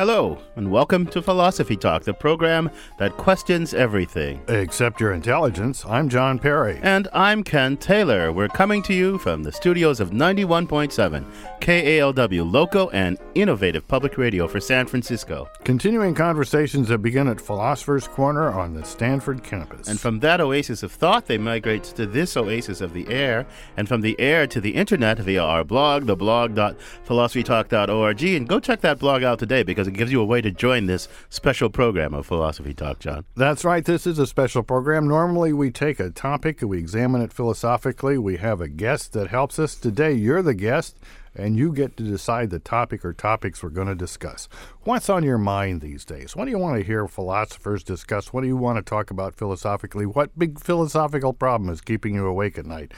Hello, and welcome to Philosophy Talk, the program that questions everything. Except your intelligence. I'm John Perry. And I'm Ken Taylor. We're coming to you from the studios of 91.7 KALW, local and innovative public radio for San Francisco. Continuing conversations that begin at Philosopher's Corner on the Stanford campus. And from that oasis of thought, they migrate to this oasis of the air, and from the air to the internet via our blog, theblog.philosophytalk.org. And go check that blog out today because it gives you a way to join this special program of Philosophy Talk, John. That's right. This is a special program. Normally, we take a topic and we examine it philosophically. We have a guest that helps us. Today, you're the guest, and you get to decide the topic or topics we're going to discuss. What's on your mind these days? What do you want to hear philosophers discuss? What do you want to talk about philosophically? What big philosophical problem is keeping you awake at night?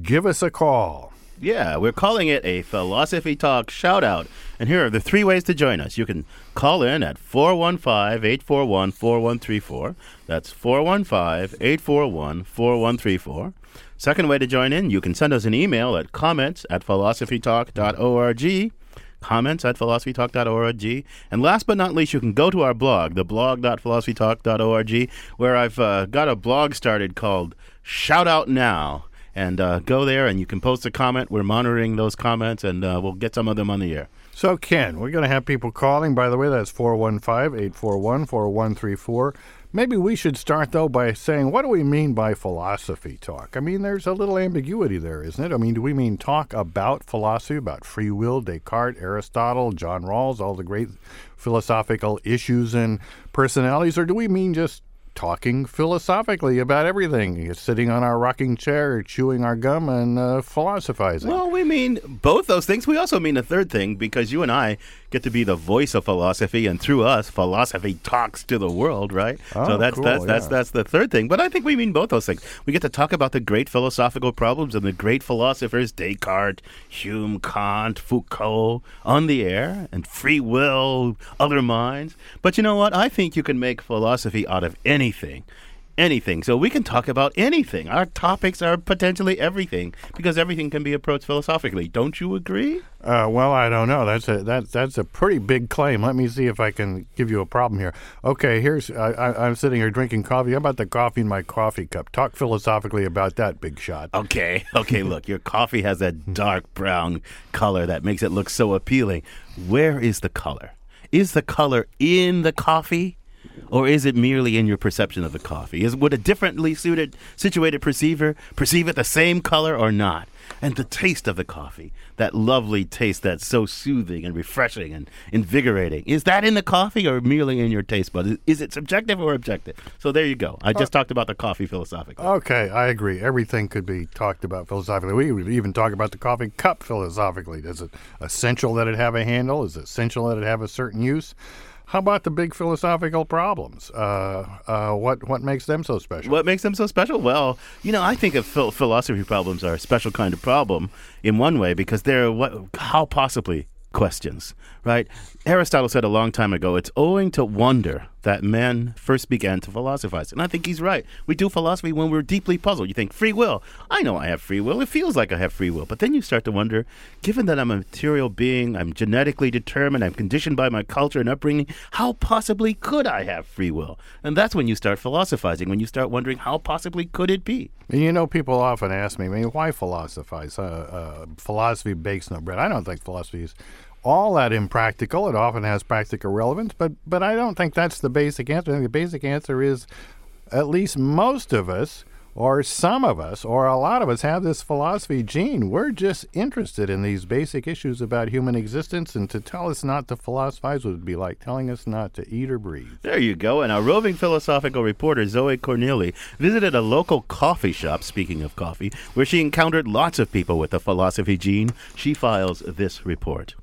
Give us a call. Yeah, we're calling it a Philosophy Talk shout out. And here are the three ways to join us. You can call in at 415 841 4134. That's 415 841 4134. Second way to join in, you can send us an email at comments at philosophytalk.org. Comments at philosophytalk.org. And last but not least, you can go to our blog, the blog.philosophytalk.org, where I've uh, got a blog started called Shout Out Now and uh, go there and you can post a comment. We're monitoring those comments and uh, we'll get some of them on the air. So, Ken, we're going to have people calling. By the way, that's 415 841 4134. Maybe we should start, though, by saying, what do we mean by philosophy talk? I mean, there's a little ambiguity there, isn't it? I mean, do we mean talk about philosophy, about free will, Descartes, Aristotle, John Rawls, all the great philosophical issues and personalities, or do we mean just talking philosophically about everything, sitting on our rocking chair, chewing our gum, and uh, philosophizing. Well, we mean both those things. We also mean a third thing because you and I get to be the voice of philosophy, and through us, philosophy talks to the world, right? Oh, so that's cool, that's yeah. that's that's the third thing. But I think we mean both those things. We get to talk about the great philosophical problems and the great philosophers Descartes, Hume, Kant, Foucault on the air, and free will, other minds. But you know what? I think you can make philosophy out of anything anything. So we can talk about anything. Our topics are potentially everything because everything can be approached philosophically. Don't you agree? Uh, well, I don't know. That's a that that's a pretty big claim. Let me see if I can give you a problem here. Okay, here's I, I'm sitting here drinking coffee. How about the coffee in my coffee cup? Talk philosophically about that, big shot. Okay, okay, look, your coffee has that dark brown color that makes it look so appealing. Where is the color? Is the color in the coffee? Or is it merely in your perception of the coffee? Is would a differently suited situated perceiver perceive it the same color or not? And the taste of the coffee, that lovely taste that's so soothing and refreshing and invigorating, is that in the coffee or merely in your taste buds? Is, it subjective or objective? So there you go. I just oh. talked about the coffee philosophically. Okay, I agree. Everything could be talked about philosophically. We would even talk about the coffee cup philosophically. Is it essential that it have a handle? Is it essential that it have a certain use? How about the big philosophical problems? Uh, uh, what what makes them so special? What makes them so special? Well, you know, I think of phil- philosophy problems are a special kind of problem in one way because they're what how possibly questions, right? Aristotle said a long time ago, it's owing to wonder that men first began to philosophize. And I think he's right. We do philosophy when we're deeply puzzled. You think, free will. I know I have free will. It feels like I have free will. But then you start to wonder, given that I'm a material being, I'm genetically determined, I'm conditioned by my culture and upbringing, how possibly could I have free will? And that's when you start philosophizing, when you start wondering, how possibly could it be? You know, people often ask me, I mean, why philosophize? Uh, uh, philosophy bakes no bread. I don't think philosophy is all that impractical. It often has practical relevance, but but I don't think that's the basic answer. I think the basic answer is at least most of us, or some of us, or a lot of us have this philosophy gene. We're just interested in these basic issues about human existence, and to tell us not to philosophize would be like telling us not to eat or breathe. There you go. And our roving philosophical reporter, Zoe Corneli, visited a local coffee shop, speaking of coffee, where she encountered lots of people with the philosophy gene. She files this report.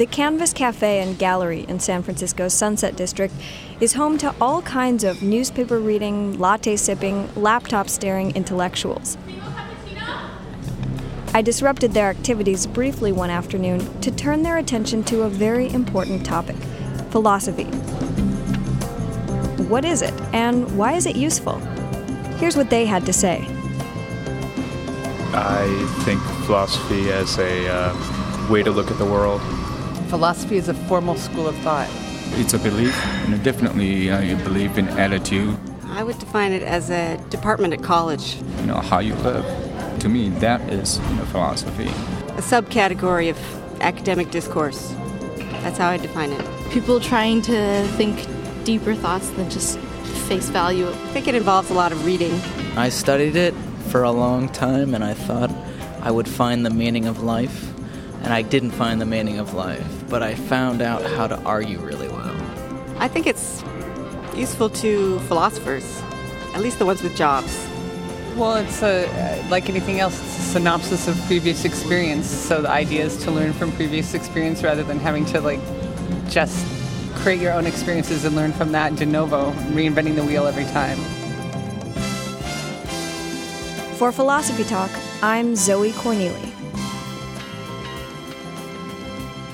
The Canvas Cafe and Gallery in San Francisco's Sunset District is home to all kinds of newspaper reading, latte sipping, laptop staring intellectuals. I disrupted their activities briefly one afternoon to turn their attention to a very important topic philosophy. What is it, and why is it useful? Here's what they had to say. I think philosophy as a uh, way to look at the world philosophy is a formal school of thought. It's a belief, and definitely uh, you believe in attitude, I would define it as a department at college, you know, how you live. To me, that is you know, philosophy. a subcategory of academic discourse. That's how I define it. people trying to think deeper thoughts than just face value. I think it involves a lot of reading. I studied it for a long time and I thought I would find the meaning of life. And I didn't find the meaning of life, but I found out how to argue really well. I think it's useful to philosophers, at least the ones with jobs. Well, it's a, uh, like anything else, it's a synopsis of previous experience. So the idea is to learn from previous experience rather than having to like just create your own experiences and learn from that de novo, reinventing the wheel every time. For Philosophy Talk, I'm Zoe Corneli.